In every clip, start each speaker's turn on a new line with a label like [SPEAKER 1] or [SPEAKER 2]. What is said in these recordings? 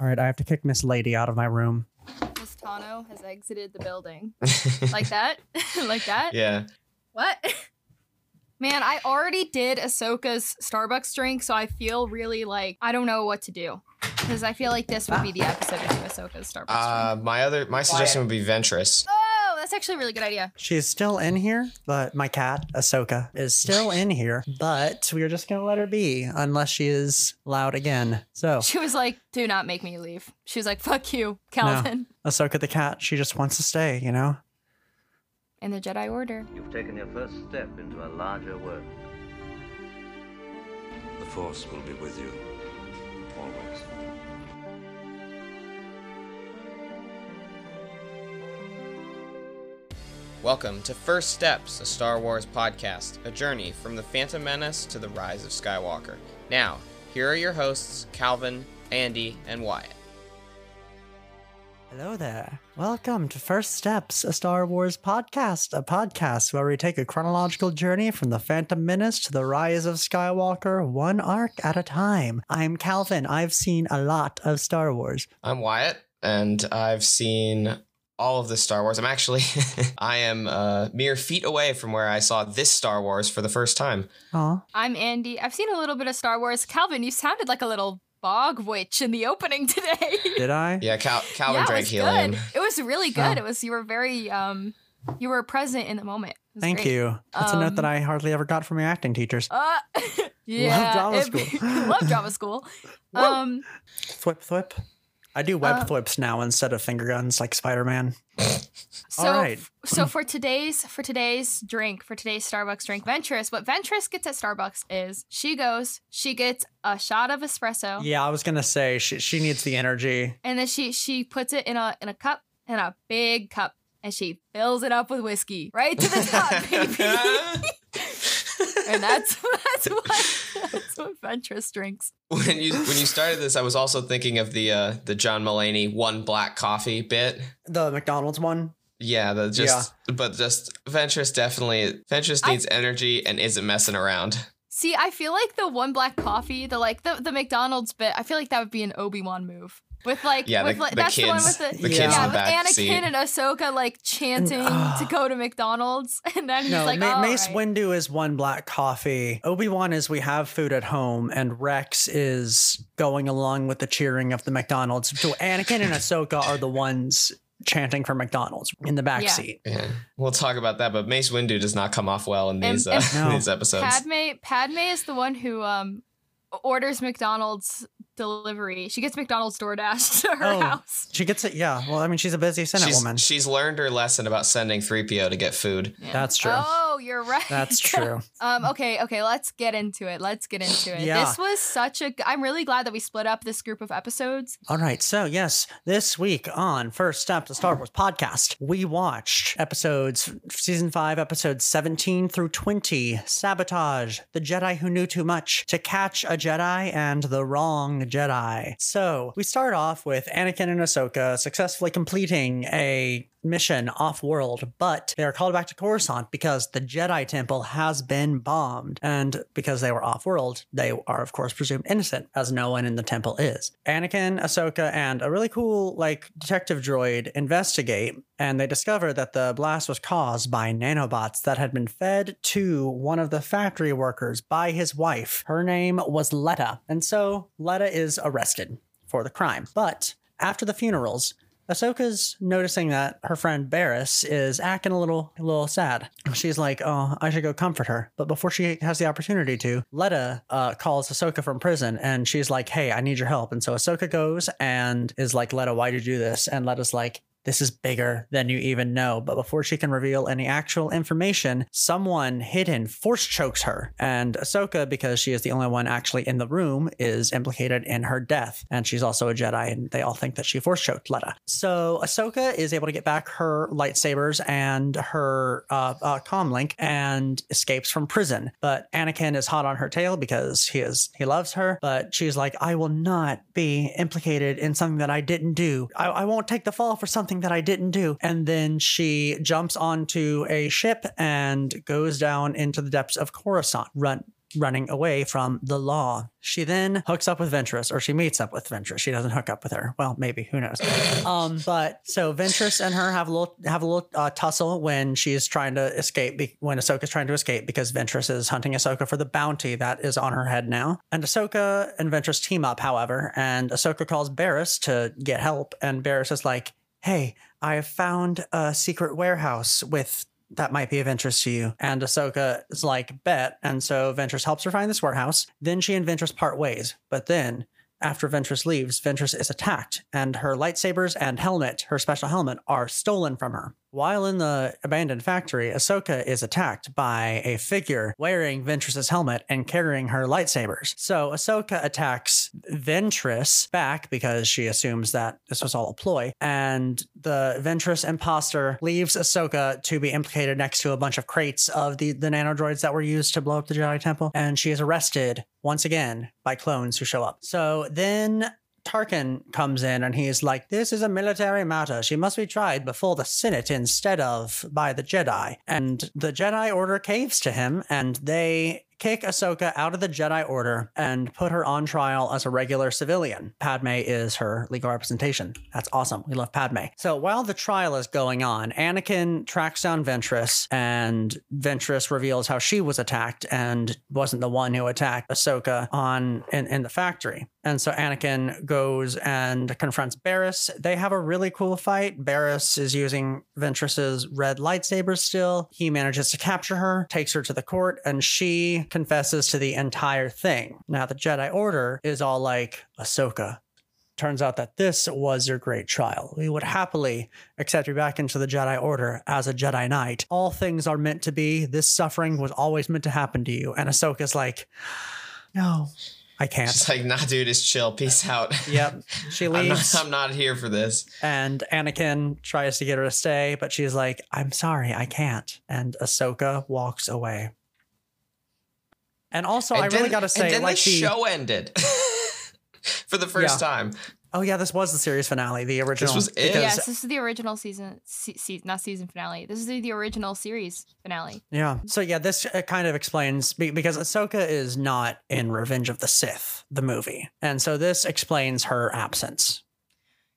[SPEAKER 1] All right, I have to kick Miss Lady out of my room.
[SPEAKER 2] Miss Tano has exited the building. like that? like that?
[SPEAKER 3] yeah.
[SPEAKER 2] What? Man, I already did Ahsoka's Starbucks drink, so I feel really like I don't know what to do. Because I feel like this would be the episode to do Ahsoka's Starbucks
[SPEAKER 3] Uh,
[SPEAKER 2] drink.
[SPEAKER 3] my other my suggestion would be Ventress.
[SPEAKER 2] Oh, that's actually a really good idea.
[SPEAKER 1] She's still in here, but my cat, Ahsoka, is still in here, but we are just going to let her be unless she is loud again. So,
[SPEAKER 2] She was like, do not make me leave. She was like, fuck you, Calvin.
[SPEAKER 1] Ahsoka the cat, she just wants to stay, you know?
[SPEAKER 2] In the Jedi Order.
[SPEAKER 4] You've taken your first step into a larger world.
[SPEAKER 5] The Force will be with you. Always.
[SPEAKER 3] Welcome to First Steps, a Star Wars podcast, a journey from the Phantom Menace to the rise of Skywalker. Now, here are your hosts, Calvin, Andy, and Wyatt.
[SPEAKER 1] Hello there. Welcome to First Steps, a Star Wars podcast, a podcast where we take a chronological journey from the Phantom Menace to the rise of Skywalker, one arc at a time. I'm Calvin. I've seen a lot of Star Wars.
[SPEAKER 3] I'm Wyatt, and I've seen all of the Star Wars. I'm actually, I am uh, mere feet away from where I saw this Star Wars for the first time.
[SPEAKER 1] Aw.
[SPEAKER 2] I'm Andy. I've seen a little bit of Star Wars. Calvin, you sounded like a little bog witch in the opening today.
[SPEAKER 1] Did I?
[SPEAKER 3] Yeah, Cal- Calvin
[SPEAKER 2] yeah, it
[SPEAKER 3] drank
[SPEAKER 2] was
[SPEAKER 3] helium.
[SPEAKER 2] good. It was really good.
[SPEAKER 1] Oh.
[SPEAKER 2] It was you were very um you were present in the moment.
[SPEAKER 1] Thank
[SPEAKER 2] great.
[SPEAKER 1] you. That's a note that
[SPEAKER 2] Um,
[SPEAKER 1] I hardly ever got from your acting teachers.
[SPEAKER 2] Uh yeah.
[SPEAKER 1] drama
[SPEAKER 2] it-
[SPEAKER 1] school.
[SPEAKER 2] love drama school. Um
[SPEAKER 1] Thwip thwip. I do web
[SPEAKER 2] Uh,
[SPEAKER 1] thwips now instead of finger guns like Spider Man.
[SPEAKER 2] so
[SPEAKER 1] All right.
[SPEAKER 2] so for today's for today's drink, for today's Starbucks drink, Ventress, what Ventress gets at Starbucks is she goes, she gets a shot of espresso,
[SPEAKER 1] Yeah, I was gonna say she she needs the energy.
[SPEAKER 2] and then she she puts it in a in a cup, in a big cup, and she fills it up with whiskey right to the top, baby. and that's that's what that's what Ventress drinks.
[SPEAKER 3] when you when you started this, I was also thinking of the uh, the John Mulaney one black coffee bit.
[SPEAKER 1] The McDonald's one.
[SPEAKER 3] Yeah, the just but just Ventress definitely Ventress
[SPEAKER 2] I-
[SPEAKER 3] needs energy and isn't messing around.
[SPEAKER 2] See, I feel like the one black coffee, the like the, the McDonald's bit, I feel like that would be an Obi Wan move. With like,
[SPEAKER 3] Yeah,
[SPEAKER 2] with
[SPEAKER 3] the-
[SPEAKER 2] like
[SPEAKER 3] the
[SPEAKER 2] that's the one
[SPEAKER 3] kids-
[SPEAKER 2] with the,
[SPEAKER 3] the
[SPEAKER 1] kids
[SPEAKER 2] yeah,
[SPEAKER 1] in the
[SPEAKER 2] with
[SPEAKER 3] back
[SPEAKER 2] Anakin
[SPEAKER 3] seat.
[SPEAKER 2] and Ahsoka like chanting
[SPEAKER 1] And-
[SPEAKER 2] to go to McDonald's, and then he's
[SPEAKER 1] No,
[SPEAKER 2] like,
[SPEAKER 1] Ma-
[SPEAKER 2] "All
[SPEAKER 1] Mace
[SPEAKER 2] right."
[SPEAKER 1] Windu is one black coffee. Obi Wan is we have food at home, and Rex is going along with the cheering of the McDonald's. So Anakin and Ahsoka are the ones chanting for McDonald's in the back
[SPEAKER 2] Yeah.
[SPEAKER 1] seat.
[SPEAKER 3] Yeah, we'll talk about that. But Mace Windu does not come off well in
[SPEAKER 2] And-
[SPEAKER 3] these
[SPEAKER 2] and-
[SPEAKER 3] uh,
[SPEAKER 1] No.
[SPEAKER 3] these episodes.
[SPEAKER 2] Padme Padme is the one who um orders McDonald's delivery. She gets McDonald's DoorDash to her
[SPEAKER 1] Oh.
[SPEAKER 2] house.
[SPEAKER 1] She gets it. Yeah. Well, I mean, she's a busy Senate
[SPEAKER 3] she's,
[SPEAKER 1] woman.
[SPEAKER 3] she's learned her lesson about sending 3PO to get food.
[SPEAKER 2] Yeah.
[SPEAKER 1] That's true.
[SPEAKER 2] Oh, you're right.
[SPEAKER 1] That's true.
[SPEAKER 2] Um, okay, okay, let's get into it. Let's get into it.
[SPEAKER 1] Yeah.
[SPEAKER 2] This was such a. I'm really glad that we split up this group of episodes.
[SPEAKER 1] All right. So, yes, this week on First Step to Star Wars podcast, we watched episodes, season five, episodes 17 through 20 Sabotage, The Jedi Who Knew Too Much, To Catch a Jedi, and The Wrong Jedi. So, we start off with Anakin and Ahsoka successfully completing a mission off world, but they are called back to Coruscant because the Jedi Temple has been bombed. And because they were off world, they are, of course, presumed innocent, as no one in the temple is. Anakin, Ahsoka, and a really cool, like, detective droid investigate, and they discover that the blast was caused by nanobots that had been fed to one of the factory workers by his wife. Her name was Letta. And so Letta is arrested for the crime. But after the funerals, Ahsoka's noticing that her friend Barris is acting a little, a little sad. She's like, "Oh, I should go comfort her." But before she has the opportunity to, Letta uh, calls Ahsoka from prison, and she's like, "Hey, I need your help." And so Ahsoka goes and is like, "Letta, why did you do this?" And Letta's like, this is bigger than you even know. But before she can reveal any actual information, someone hidden force chokes her. And Ahsoka, because she is the only one actually in the room, is implicated in her death. And she's also a Jedi, and they all think that she force choked Letta. So Ahsoka is able to get back her lightsabers and her uh, uh, comm link and escapes from prison. But Anakin is hot on her tail because he is he loves her. But she's like, I will not be implicated in something that I didn't do. I, I won't take the fall for something that I didn't do. And then she jumps onto a ship and goes down into the depths of Coruscant, run running away from the law. She then hooks up with Ventress, or she meets up with Ventress. She doesn't hook up with her. Well, maybe who knows? Um, but so Ventress and her have a little have a little uh, tussle when she's trying to escape. Be- when Ahsoka's trying to escape because Ventress is hunting Ahsoka for the bounty that is on her head now. And Ahsoka and Ventress team up, however, and Ahsoka calls Barris to get help, and Barris is like, "Hey, I have found a secret warehouse with." That might be of interest to you. And Ahsoka is like, bet. And so Ventress helps her find this warehouse. Then she and Ventress part ways. But then after Ventress leaves, Ventress is attacked, and her lightsabers and helmet, her special helmet, are stolen from her. While in the abandoned factory, Ahsoka is attacked by a figure wearing Ventress's helmet and carrying her lightsabers. So Ahsoka attacks Ventress back because she assumes that this was all a ploy, and the Ventress imposter leaves Ahsoka to be implicated next to a bunch of crates of the, the nanodroids that were used to blow up the Jedi Temple, and she is arrested once again by clones who show up. So then Tarkin comes in and he's like, This is a military matter. She must be tried before the Senate instead of by the Jedi. And the Jedi Order caves to him and they kick Ahsoka out of the Jedi Order and put her on trial as a regular civilian. Padme is her legal representation. That's awesome. We love Padme. So while the trial is going on, Anakin tracks down Ventress, and Ventress reveals how she was attacked and wasn't the one who attacked Ahsoka on in, in the factory. And so Anakin goes and confronts Barris. They have a really cool fight. Barris is using Ventress's red lightsaber still. He manages to capture her, takes her to the court, and she confesses to the entire thing. Now, the Jedi Order is all like, Ahsoka, turns out that this was your great trial. We would happily accept you back into the Jedi Order as a Jedi Knight. All things are meant to be. This suffering was always meant to happen to you. And Ahsoka's like, no, I can't.
[SPEAKER 3] She's like, nah, dude, it's chill. Peace out.
[SPEAKER 1] Yep. She
[SPEAKER 3] I'm
[SPEAKER 1] leaves.
[SPEAKER 3] not, I'm not here for this.
[SPEAKER 1] And Anakin tries to get her to stay, but she's like, I'm sorry, I can't. And Ahsoka walks away. And also,
[SPEAKER 3] And
[SPEAKER 1] I really got to say,
[SPEAKER 3] and then
[SPEAKER 1] like
[SPEAKER 3] the
[SPEAKER 1] the,
[SPEAKER 3] show ended for the first
[SPEAKER 1] Yeah.
[SPEAKER 3] time.
[SPEAKER 1] oh yeah, this was the series finale, the original.
[SPEAKER 3] was it?
[SPEAKER 1] because-
[SPEAKER 2] Yes, this is the original season, se- se- not season finale. This is the, the original series finale.
[SPEAKER 1] Yeah. So yeah, this uh, kind of explains be- because Ahsoka is not in Revenge of the Sith, the movie, and so this explains her absence.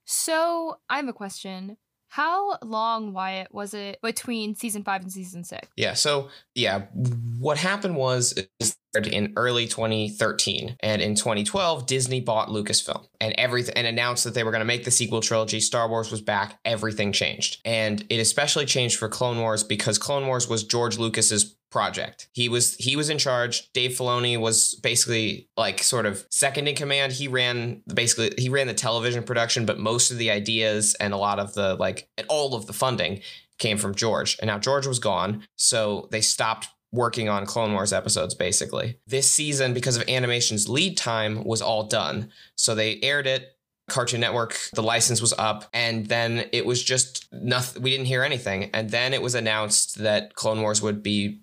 [SPEAKER 2] So I have a question. How long, Wyatt, was it between season five and season six?
[SPEAKER 3] Yeah. So yeah, what happened was is in early 2013, and in 2012, Disney bought Lucasfilm and everything and announced that they were going to make the sequel trilogy. Star Wars was back. Everything changed, and it especially changed for Clone Wars because Clone Wars was George Lucas's project. He was he was in charge. Dave Filoni was basically like sort of second in command. He ran basically he ran the television production, but most of the ideas and a lot of the like and all of the funding came from George. And now George was gone, so they stopped working on Clone Wars episodes basically. This season because of animation's lead time was all done. So they aired it Cartoon Network, the license was up, and then it was just nothing. We didn't hear anything. And then it was announced that Clone Wars would be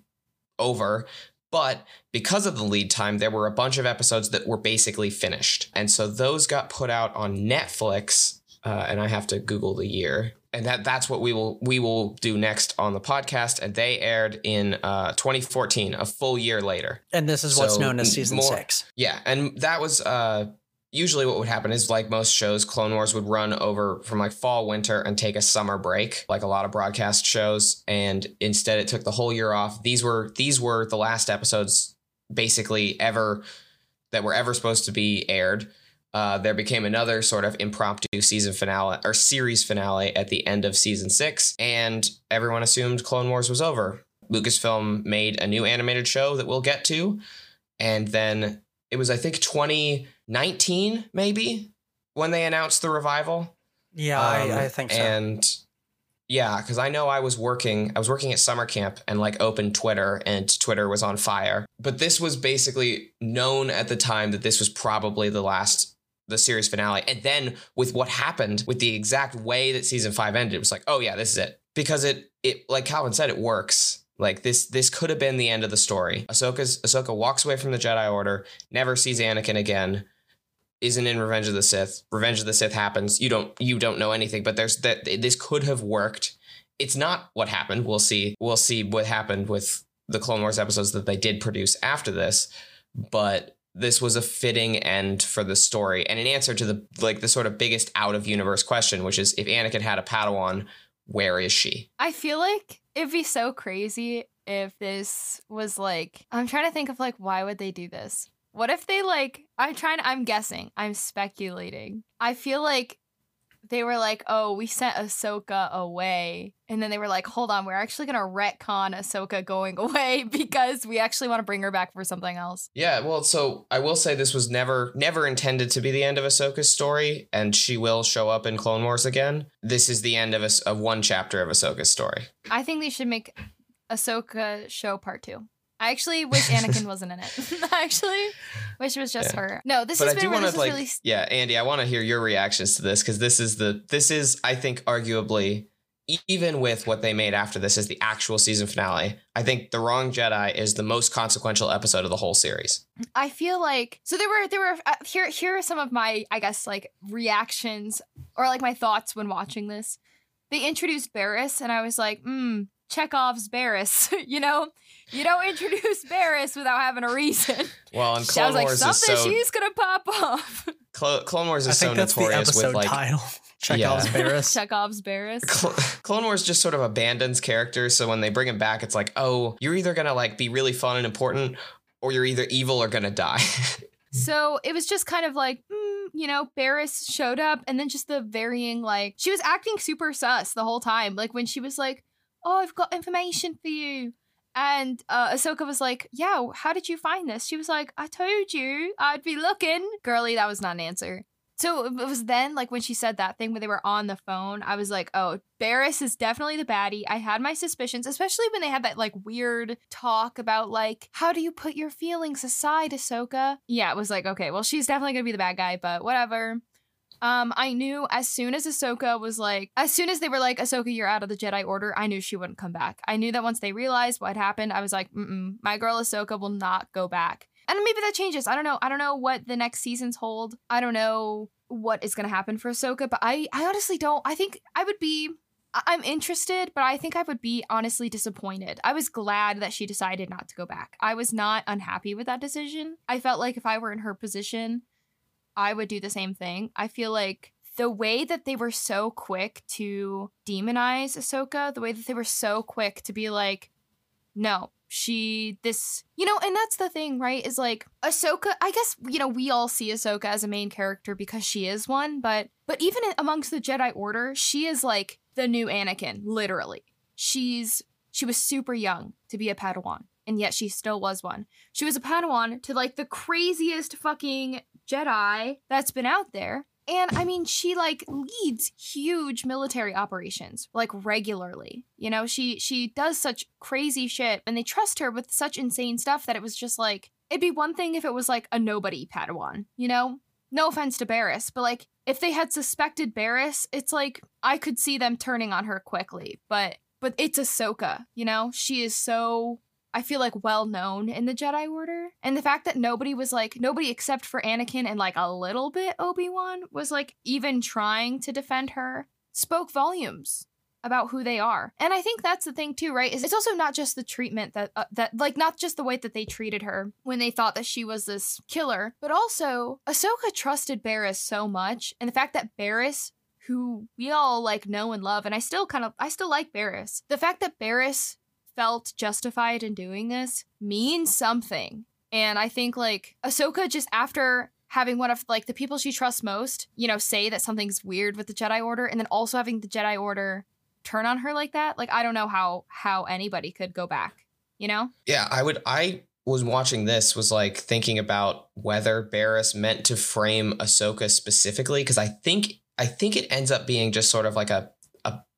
[SPEAKER 3] over. But because of the lead time, there were a bunch of episodes that were basically finished. And so those got put out on Netflix. Uh, and I have to Google the year. And that that's what we will we will do next on the podcast. And they aired in uh, 2014, a full year later.
[SPEAKER 1] And this is what's known as season
[SPEAKER 3] more-
[SPEAKER 1] six.
[SPEAKER 3] Yeah, and that was uh usually what would happen is like most shows, Clone Wars would run over from like fall, winter, and take a summer break, like a lot of broadcast shows. And instead, it took the whole year off. These were these were the last episodes, basically ever that were ever supposed to be aired. Uh, there became another sort of impromptu season finale or series finale at the end of season six, and everyone assumed Clone Wars was over. Lucasfilm made a new animated show that we'll get to, and then it was I think 2019 maybe when they announced the revival.
[SPEAKER 1] Yeah,
[SPEAKER 3] Um,
[SPEAKER 1] I, I think so.
[SPEAKER 3] And yeah, because I know I was working, I was working at summer camp and like opened Twitter, and Twitter was on fire. But this was basically known at the time that this was probably the last, the series finale. And then with what happened, with the exact way that season five ended, it was like, oh yeah, this is it. Because it, it like Calvin said, it works. Like this, this could have been the end of the story. Ahsoka's Ahsoka walks away from the Jedi Order, never sees Anakin again isn't in Revenge of the Sith. Revenge of the Sith happens. You don't you don't know anything, but there's that this could have worked. It's not what happened. We'll see. We'll see what happened with the Clone Wars episodes that they did produce after this, but this was a fitting end for the story and an answer to the like the sort of biggest out of universe question, which is if Anakin had a Padawan, where is she?
[SPEAKER 2] I feel like it'd be so crazy if this was like I'm trying to think of like why would they do this? What if they like I'm trying to, I'm guessing, I'm speculating. I feel like they were like, "Oh, we sent Ahsoka away," and then they were like, "Hold on, we're actually gonna retcon Ahsoka going away because we actually want to bring her back for something else."
[SPEAKER 3] Yeah, well, so I will say this was never never intended to be the end of Ahsoka's story, and she will show up in Clone Wars again. This is the end of a, of one chapter of Ahsoka's story.
[SPEAKER 2] I think they should make Ahsoka show part two. I actually wish Anakin wasn't in it. I actually wish it was just
[SPEAKER 3] Yeah.
[SPEAKER 2] her. No, this
[SPEAKER 3] but
[SPEAKER 2] has
[SPEAKER 3] I
[SPEAKER 2] been
[SPEAKER 3] wanna,
[SPEAKER 2] is
[SPEAKER 3] like,
[SPEAKER 2] really.
[SPEAKER 3] yeah, Andy, I want to hear your reactions to this because this is the this is I think arguably even with what they made after this is the actual season finale, I think the Wrong Jedi is the most consequential episode of the whole series.
[SPEAKER 2] I feel like so there were there were uh, here here are some of my I guess like reactions or like my thoughts when watching this. They introduced Barris and I was like, hmm, Chekhov's Barris. you know, you don't introduce Barris without having a reason.
[SPEAKER 3] Well, and
[SPEAKER 2] I
[SPEAKER 3] Clone
[SPEAKER 2] was like,
[SPEAKER 3] Wars is
[SPEAKER 2] something
[SPEAKER 3] so
[SPEAKER 2] she's gonna pop off.
[SPEAKER 3] Clo- Clone Wars
[SPEAKER 1] I
[SPEAKER 3] is
[SPEAKER 1] think
[SPEAKER 3] so
[SPEAKER 1] that's
[SPEAKER 3] notorious
[SPEAKER 1] episode
[SPEAKER 3] with like
[SPEAKER 1] title. Chekhov's
[SPEAKER 3] Yeah.
[SPEAKER 1] Barris.
[SPEAKER 2] Chekhov's Barris.
[SPEAKER 3] Cl- Clone Wars just sort of abandons characters. So when they bring him back, it's like, oh, you're either gonna like be really fun and important, or you're either evil or gonna die.
[SPEAKER 2] So it was just kind of like, mm, you know, Barris showed up, and then just the varying, like, she was acting super sus the whole time. Like when she was like, "Oh, I've got information for you," and uh, Ahsoka was like, "Yeah, how did you find this?" She was like, "I told you I'd be looking." Girly, that was not an answer. So it was then, like, when she said that thing where they were on the phone, I was like, oh, Barris is definitely the baddie. I had my suspicions, especially when they had that, like, weird talk about, like, how do you put your feelings aside, Ahsoka? Yeah, it was like, okay, well, she's definitely gonna be the bad guy, but whatever. Um, I knew as soon as Ahsoka was like, as soon as they were like, Ahsoka, you're out of the Jedi Order, I knew she wouldn't come back. I knew that once they realized what happened, I was like, mm my girl Ahsoka will not go back. And maybe that changes. I don't know. I don't know what the next seasons hold. I don't know what is going to happen for Ahsoka, but I, I honestly don't. I think I would be. I'm interested, but I think I would be honestly disappointed. I was glad that she decided not to go back. I was not unhappy with that decision. I felt like if I were in her position, I would do the same thing. I feel like the way that they were so quick to demonize Ahsoka, the way that they were so quick to be like, no, she this you know, and that's the thing, right? Is like Ahsoka. I guess you know we all see Ahsoka as a main character because she is one, but but even amongst the Jedi Order, she is like the new Anakin, literally. She's she was super young to be a Padawan, and yet she still was one. She was a Padawan to like the craziest fucking Jedi that's been out there. And I mean, she like leads huge military operations like regularly. You know, she she does such crazy shit and they trust her with such insane stuff that it was just like it'd be one thing if it was like a nobody Padawan, you know? No offense to Barris, but like if they had suspected Barris, it's like I could see them turning on her quickly. But but it's Ahsoka, you know? She is so I feel like well known in the Jedi Order. And the fact that nobody was like, nobody except for Anakin and like a little bit Obi-Wan was like even trying to defend her spoke volumes about who they are. And I think that's the thing too, right? Is it's also not just the treatment that uh, that like not just the way that they treated her when they thought that she was this killer, but also Ahsoka trusted Barris so much and the fact that Barris who we all like know and love and I still kind of I still like Barris. The fact that Barris felt justified in doing this means something. And I think like Ahsoka just after having one of like the people she trusts most, you know, say that something's weird with the Jedi Order and then also having the Jedi Order turn on her like that, like I don't know how how anybody could go back, you know?
[SPEAKER 3] yeah, I would. I was watching this, was like thinking about whether Barris meant to frame Ahsoka specifically, because I think I think it ends up being just sort of like a.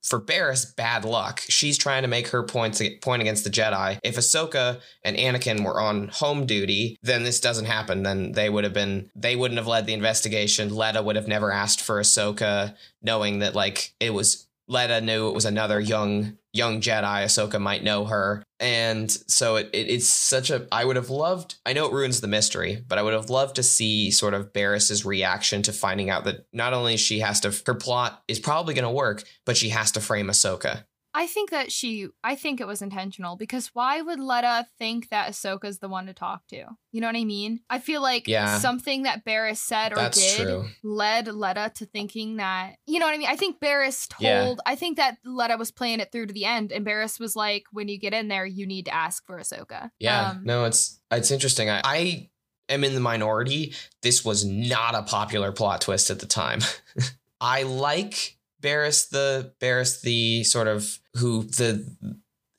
[SPEAKER 3] for Barris, bad luck. She's trying to make her point point against the Jedi. If Ahsoka and Anakin were on home duty, then this doesn't happen. Then they would have been they wouldn't have led the investigation. Letta would have never asked for Ahsoka, knowing that like it was Letta knew it was another young young Jedi. Ahsoka might know her, and so it, it it's such a. I would have loved. I know it ruins the mystery, but I would have loved to see sort of Barris's reaction to finding out that not only she has to her plot is probably going to work, but she has to frame Ahsoka.
[SPEAKER 2] I think that she, I think it was intentional because why would Letta think that Ahsoka's the one to talk to? You know what I mean? I feel like
[SPEAKER 3] Yeah.
[SPEAKER 2] something that Barris said or
[SPEAKER 3] That's
[SPEAKER 2] did
[SPEAKER 3] true.
[SPEAKER 2] led Letta to thinking that, you know what I mean? I think Barris told,
[SPEAKER 3] Yeah.
[SPEAKER 2] I think that Letta was playing it through to the end and Barris was like, when you get in there, you need to ask for Ahsoka.
[SPEAKER 3] Yeah,
[SPEAKER 2] Um,
[SPEAKER 3] no, it's it's interesting. I, I am in the minority. This was not a popular plot twist at the time. I like Barris the Barris the sort of who the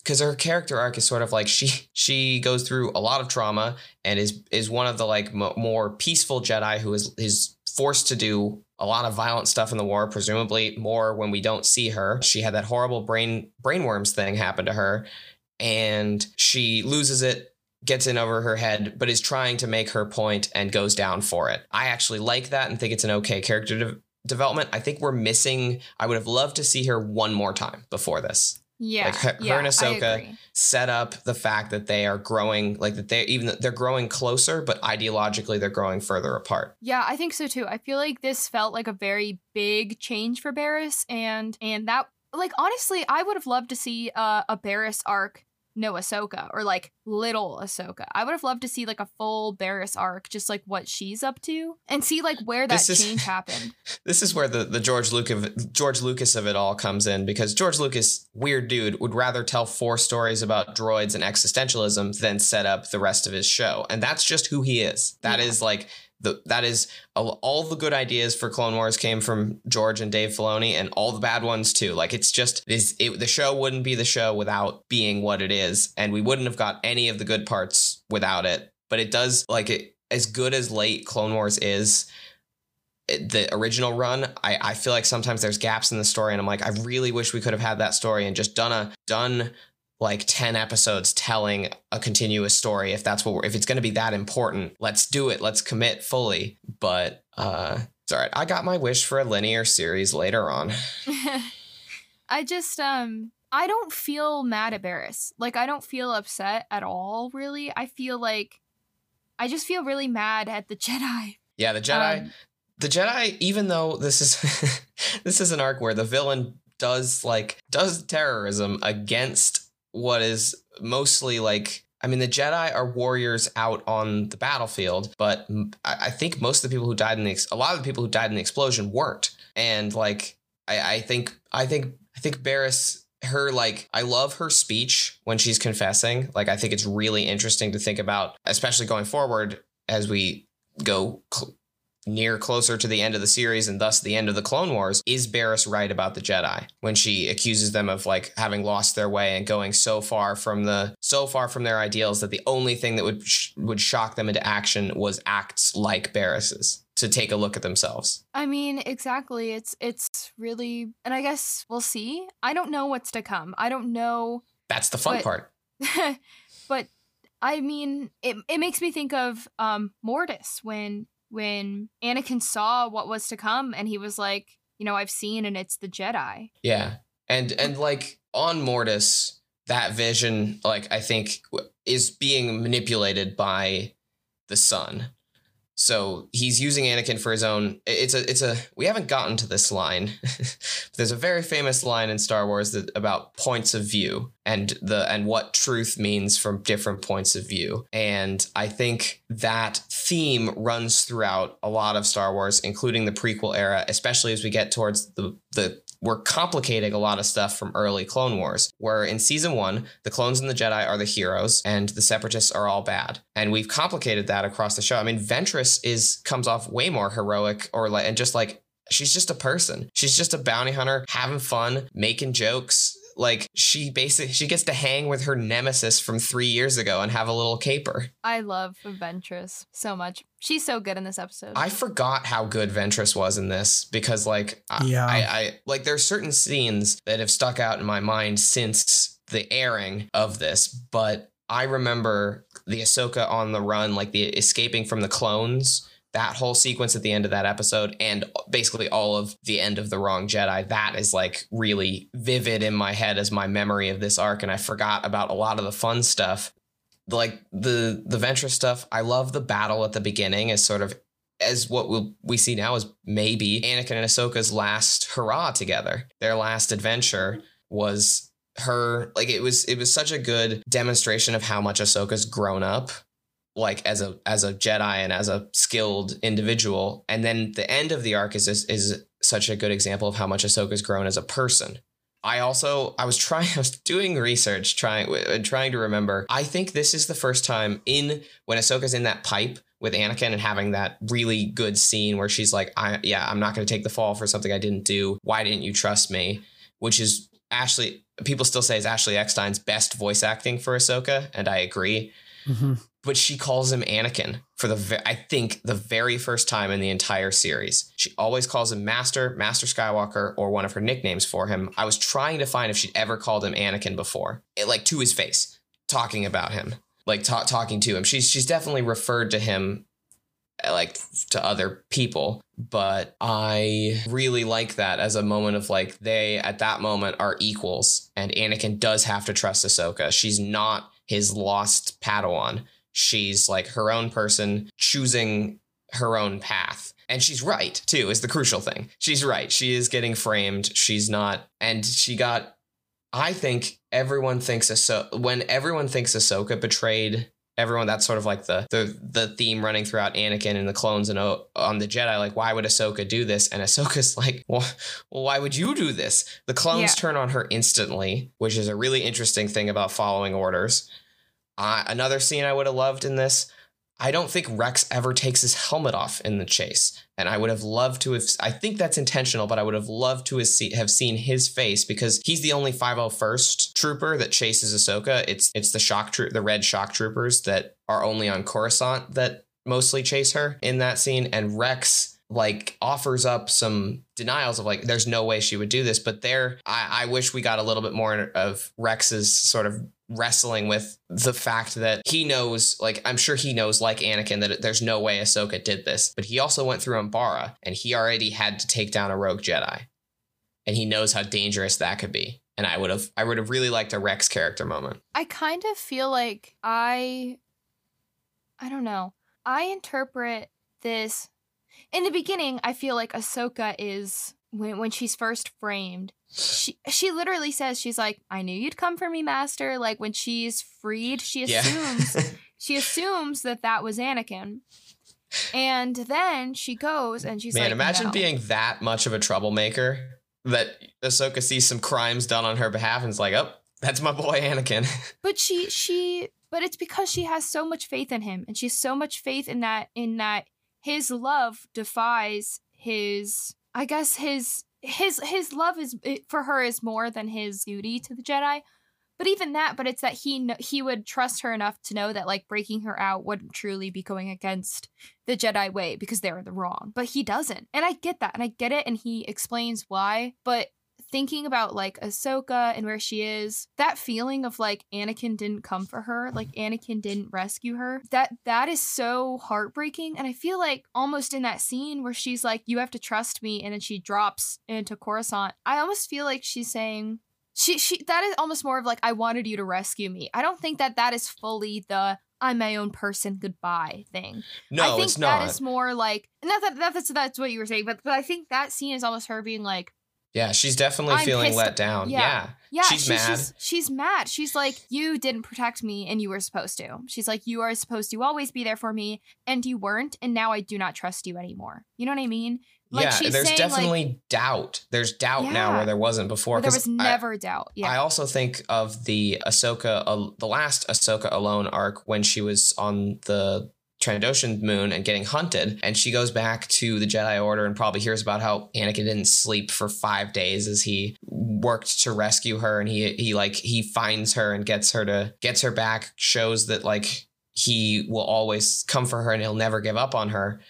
[SPEAKER 3] because her character arc is sort of like she she goes through a lot of trauma and is is one of the like mo- more peaceful Jedi who is is forced to do a lot of violent stuff in the war presumably more when we don't see her. She had that horrible brain brainworms thing happen to her and she loses it gets in over her head but is trying to make her point and goes down for it. I actually like that and think it's an okay character de- development i think we're missing i would have loved to see her one more time before this
[SPEAKER 2] Yeah.
[SPEAKER 3] Like, her- her and Ahsoka- set up the fact that they are growing like that they even they're growing closer but ideologically they're growing further apart
[SPEAKER 2] Yeah, I think so too. I feel like this felt like a very big change for Barris, and and that like honestly, I would have loved to see uh, a Barris arc, no Ahsoka, or like little Ahsoka. I would have loved to see like a full Barris arc, just like what she's up to, and see like where that
[SPEAKER 3] is-
[SPEAKER 2] change happened.
[SPEAKER 3] this is where the, the George Lucas George Lucas of it all comes in because George Lucas, weird dude, would rather tell four stories about droids and existentialism than set up the rest of his show, and that's just who he is. That is
[SPEAKER 2] Yeah.
[SPEAKER 3] like the that is all all the good ideas for Clone Wars came from George and Dave Filoni, and all the bad ones too. Like it's just is it, the show wouldn't be the show without being what it is, and we wouldn't have got any of the good parts without it. But it does like it as good as late Clone Wars is the original run I, I feel like sometimes there's gaps in the story and i'm like i really wish we could have had that story and just done a done like 10 episodes telling a continuous story if that's what we're if it's going to be that important let's do it let's commit fully but uh it's all right i got my wish for a linear series later on
[SPEAKER 2] I just um I don't feel mad at Barris. Like I don't feel upset at all, really. I feel like I just feel really mad at the Jedi.
[SPEAKER 3] yeah the jedi
[SPEAKER 2] Um,
[SPEAKER 3] the Jedi, even though this is this is an arc where the villain does like does terrorism against what is mostly like I mean the Jedi are warriors out on the battlefield, but I think most of the people who died in the ex- a lot of the people who died in the explosion weren't, and like I, I think I think I think Barris her like I love her speech when she's confessing. Like I think it's really interesting to think about, especially going forward as we go cl- near closer to the end of the series and thus the end of the Clone Wars, is Barris right about the Jedi when she accuses them of like having lost their way and going so far from the so far from their ideals that the only thing that would sh- would shock them into action was acts like Barris's to take a look at themselves.
[SPEAKER 2] I mean, exactly. It's it's really and I guess we'll see. I don't know what's to come. I don't know
[SPEAKER 3] That's the fun
[SPEAKER 2] But-
[SPEAKER 3] part.
[SPEAKER 2] but I mean, it it makes me think of um Mortis when when Anakin saw what was to come and he was like, you know, I've seen and it's the Jedi.
[SPEAKER 3] Yeah. And and like on Mortis, that vision, like I think, is being manipulated by the Son. So he's using Anakin for his own. It's a it's a. We haven't gotten to this line. There's a very famous line in Star Wars that about points of view and the and what truth means from different points of view. And I think that theme runs throughout a lot of Star Wars, including the prequel era, especially as we get towards the the we're complicating a lot of stuff from early Clone Wars, where in season one, the clones and the Jedi are the heroes and the separatists are all bad. And we've complicated that across the show. I mean, Ventress is comes off way more heroic or like and just like she's just a person. She's just a bounty hunter having fun, making jokes. Like she basically she gets to hang with her nemesis from three years ago and have a little caper.
[SPEAKER 2] I love Ventress so much. She's so good in this episode.
[SPEAKER 3] I forgot how good Ventress was in this because like I,
[SPEAKER 1] Yeah.
[SPEAKER 3] I, I like there's certain scenes that have stuck out in my mind since the airing of this, but I remember the Ahsoka on the run, like the escaping from the clones, that whole sequence at the end of that episode, and basically all of the end of the Wrong Jedi. That is like really vivid in my head as my memory of this arc, and I forgot about a lot of the fun stuff like the the Ventress stuff i love the battle at the beginning as sort of as what we'll, we see now is maybe anakin and ahsoka's last hurrah together their last adventure was her like it was it was such a good demonstration of how much Ahsoka's grown up like as a as a Jedi and as a skilled individual and then the end of the arc is is, is such a good example of how much Ahsoka's grown as a person. I also I was trying I was doing research trying and trying to remember. I think this is the first time in when Ahsoka's in that pipe with Anakin and having that really good scene where she's like, I yeah, I'm not going to take the fall for something I didn't do. Why didn't you trust me? Which is Ashley people still say is Ashley Eckstein's best voice acting for Ahsoka, and I agree.
[SPEAKER 1] Mm-hmm.
[SPEAKER 3] But she calls him Anakin for the I think the very first time in the entire series. She always calls him Master, Master Skywalker, or one of her nicknames for him. I was trying to find if she'd ever called him Anakin before, it, like to his face, talking about him, like ta- talking to him. She's she's definitely referred to him uh, like to other people but i really like that as a moment of like they at that moment are equals and anakin does have to trust ahsoka she's not his lost padawan she's like her own person choosing her own path. And she's right too is the crucial thing. She's right. She is getting framed. She's not. And she got i think everyone thinks Ahsoka when everyone thinks ahsoka betrayed everyone that's sort of like the the the theme running throughout Anakin and the clones and uh, on the Jedi like why would Ahsoka do this? And Ahsoka's like well, well why would you do this? The clones
[SPEAKER 2] Yeah.
[SPEAKER 3] turn on her instantly which is a really interesting thing about following orders another scene I would have loved in this I don't think Rex ever takes his helmet off in the chase. And I would have loved to have I think that's intentional but I would have loved to have, seen his face because he's the only 501st trooper that chases Ahsoka. It's it's the shock troop the red shock troopers that are only on Coruscant that mostly chase her in that scene. And Rex like offers up some denials of like there's no way she would do this but there I, I wish we got a little bit more of Rex's sort of wrestling with the fact that he knows like I'm sure he knows like Anakin that there's no way Ahsoka did this but he also went through Umbara and he already had to take down a rogue Jedi. And he knows how dangerous that could be. And I would have I would have really liked a Rex character moment.
[SPEAKER 2] I kind of feel like I I don't know. I interpret this in the beginning, I feel like Ahsoka is when when she's first framed, she she literally says she's like, I knew you'd come for me, master. Like when she's freed, she assumes
[SPEAKER 3] yeah
[SPEAKER 2] she assumes that that was Anakin. And then she goes and she's
[SPEAKER 3] Man,
[SPEAKER 2] like,
[SPEAKER 3] imagine
[SPEAKER 2] "No."
[SPEAKER 3] being that much of a troublemaker that Ahsoka sees some crimes done on her behalf and is like, oh, that's my boy Anakin.
[SPEAKER 2] But she she but it's because she has so much faith in him and she's so much faith in that in that his love defies his I guess his his his love is eh, for her is more than his duty to the Jedi. But even that, but it's that he he would trust her enough to know that like breaking her out wouldn't truly be going against the Jedi way because they're in the wrong. But he doesn't. And I get that and I get it and he explains why, but thinking about like Ahsoka and where she is, that feeling of like Anakin didn't come for her, like Anakin didn't rescue her, that that is so heartbreaking. And I feel like almost in that scene where she's like, "You have to trust me," and then she drops into Coruscant, I almost feel like she's saying. She she that is almost more of like I wanted you to rescue me. I don't think that that is fully the I'm my own person goodbye thing.
[SPEAKER 3] No,
[SPEAKER 2] I think
[SPEAKER 3] it's not.
[SPEAKER 2] that is more like not that, that that's that's what you were saying, but, but I think that scene is almost her being like,
[SPEAKER 3] yeah, she's definitely
[SPEAKER 2] I'm
[SPEAKER 3] feeling let down.
[SPEAKER 2] yeah.
[SPEAKER 3] Yeah.
[SPEAKER 2] Yeah,
[SPEAKER 3] She's mad.
[SPEAKER 2] Just, she's mad. She's like, you didn't protect me, and you were supposed to. She's like, you are supposed to always be there for me, and you weren't, and now I do not trust you anymore. You know what I mean? Like
[SPEAKER 3] yeah,
[SPEAKER 2] she's
[SPEAKER 3] there's
[SPEAKER 2] saying, like-
[SPEAKER 3] definitely doubt. There's doubt now where there wasn't before.
[SPEAKER 2] There was
[SPEAKER 3] I-
[SPEAKER 2] never doubt.
[SPEAKER 3] I also think of the Ahsoka, uh, the last Ahsoka alone arc when she was on the Trandoshan moon and getting hunted, and she goes back to the Jedi Order and probably hears about how Anakin didn't sleep for five days as he worked to rescue her, and he he like he finds her and gets her to gets her back, shows that like he will always come for her and he'll never give up on her.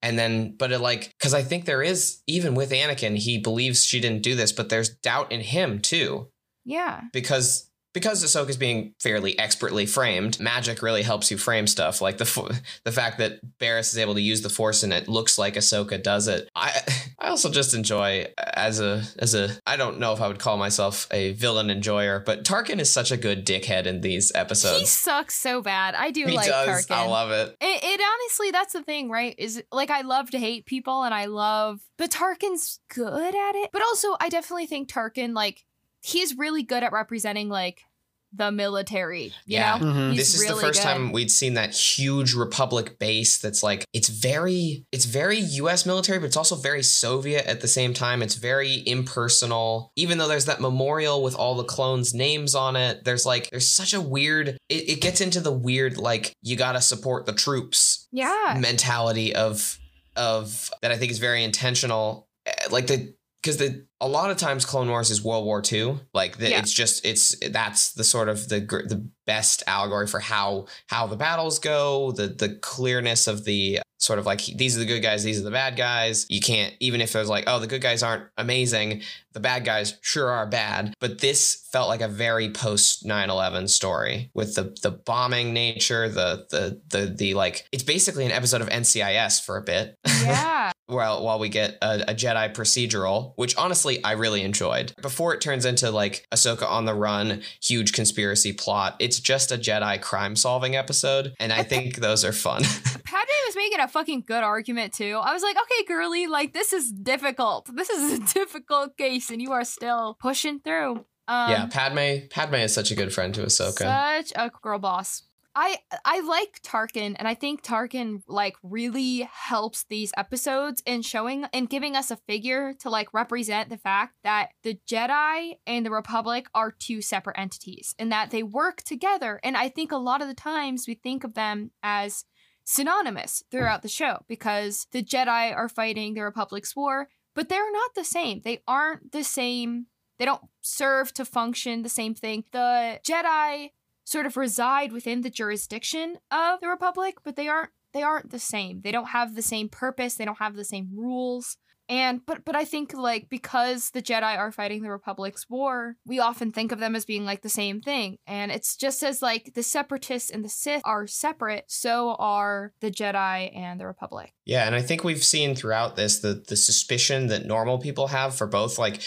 [SPEAKER 3] And then, but it like, because I think there is, even with Anakin, he believes she didn't do this, but there's doubt in him too.
[SPEAKER 2] Yeah,
[SPEAKER 3] because because Ahsoka's being fairly expertly framed, magic really helps you frame stuff. Like the the fact that Barris is able to use the Force and it looks like Ahsoka does it. I I also just enjoy as a as a I don't know if I would call myself a villain enjoyer, but Tarkin is such a good dickhead in these episodes.
[SPEAKER 2] he sucks so bad. I do
[SPEAKER 3] He
[SPEAKER 2] like
[SPEAKER 3] does.
[SPEAKER 2] Tarkin.
[SPEAKER 3] I love it.
[SPEAKER 2] It, it honestly, that's the thing, right? Is like I love to hate people, and I love, but Tarkin's good at it. But also, I definitely think Tarkin, like he's really good at representing like the military. You
[SPEAKER 3] Yeah.
[SPEAKER 2] know,
[SPEAKER 1] Mhm.
[SPEAKER 2] He's
[SPEAKER 3] this is the first
[SPEAKER 2] good.
[SPEAKER 3] time we'd seen that huge republic base that's like it's very it's very US military but it's also very Soviet at the same time it's very impersonal even though there's that memorial with all the clones names on it there's like there's such a weird it, it gets into the weird like you got to support the troops
[SPEAKER 2] Yeah.
[SPEAKER 3] mentality of of that I think is very intentional Eh, like the because the a lot of times Clone Wars is World War II. Like the,
[SPEAKER 2] Yeah.
[SPEAKER 3] it's just it's that's the sort of the the best allegory for how how the battles go, the the clearness of the sort of like these are the good guys, these are the bad guys. You can't even if it was like oh the good guys aren't amazing, the bad guys sure are bad. But this felt like a very post 9/11 story with the the bombing nature, the the the the like it's basically an episode of NCIS for a bit.
[SPEAKER 2] Yeah.
[SPEAKER 3] while while we get a, a Jedi procedural, which honestly I really enjoyed. Before it turns into like Ahsoka on the run, huge conspiracy plot, it's just a Jedi crime solving episode, and I think those are fun.
[SPEAKER 2] Padme was making a fucking good argument too. I was like, okay, girly, like this is difficult. This is a difficult case, and you are still pushing through. Um,
[SPEAKER 3] yeah, Padme Padme is such a good friend to Ahsoka.
[SPEAKER 2] Such a girl boss. I I like Tarkin and I think Tarkin like really helps these episodes in showing and giving us a figure to like represent the fact that the Jedi and the Republic are two separate entities and that they work together and I think a lot of the times we think of them as synonymous throughout the show because the Jedi are fighting the Republic's war but they're not the same. They aren't the same they don't serve to function the same thing. The Jedi sort of reside within the jurisdiction of the Republic, but they aren't they aren't the same. They don't have the same purpose, they don't have the same rules. And but but I think like because the Jedi are fighting the Republic's war, we often think of them as being like the same thing. And it's just as like the separatists and the Sith are separate, so are the Jedi and the Republic.
[SPEAKER 3] Yeah, and I think we've seen throughout this the the suspicion that normal people have for both. Like,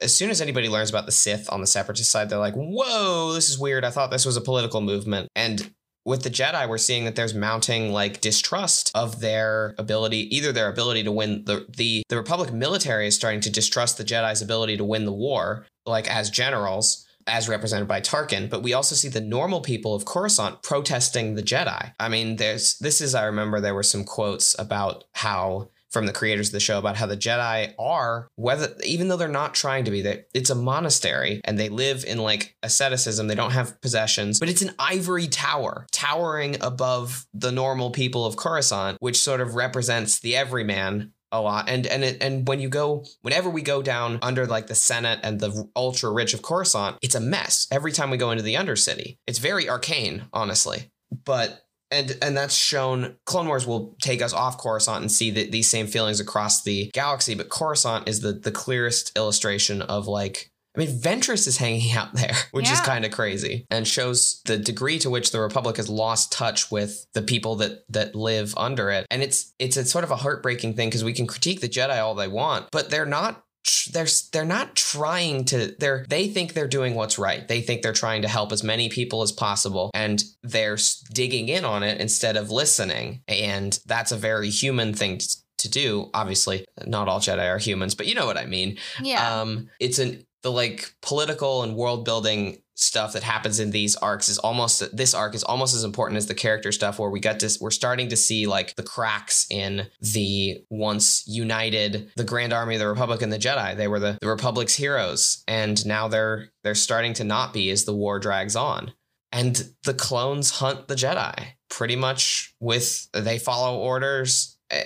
[SPEAKER 3] as soon as anybody learns about the Sith on the separatist side, they're like, "Whoa, this is weird. I thought this was a political movement." And with the Jedi, we're seeing that there's mounting like distrust of their ability, either their ability to win the the the Republic military is starting to distrust the Jedi's ability to win the war, like as generals. As represented by Tarkin, but we also see the normal people of Coruscant protesting the Jedi. I mean, there's this is I remember there were some quotes about how from the creators of the show about how the Jedi are whether even though they're not trying to be that it's a monastery and they live in like asceticism. They don't have possessions but it's an ivory tower towering above the normal people of Coruscant which sort of represents the everyman a lot. And and it, and when you go whenever we go down under like the senate and the ultra rich of coruscant it's a mess every time we go into the undercity. It's very arcane honestly. But and and that's shown clone wars will take us off coruscant and see that these same feelings across the galaxy but coruscant is the the clearest illustration of like I mean, Ventress is hanging out there, which is kind of crazy, and shows the degree to which the Republic has lost touch with the people that that live under it. And it's it's a sort of a heartbreaking thing because we can critique the Jedi all they want, but they're not they're they're not trying to they're they think they're doing what's right. They think they're trying to help as many people as possible and they're digging in on it instead of listening. And that's a very human thing to, to do. Obviously, not all Jedi are humans, but you know what I mean.
[SPEAKER 2] Yeah.
[SPEAKER 3] Um, it's an the like political and world building stuff that happens in these arcs is almost this arc is almost as important as the character stuff where we got to we're starting to see like the cracks in the once united the grand army of the republic and the jedi. They were the, the republic's heroes and now they're they're starting to not be as the war drags on. And the clones hunt the jedi pretty much with they follow orders eh,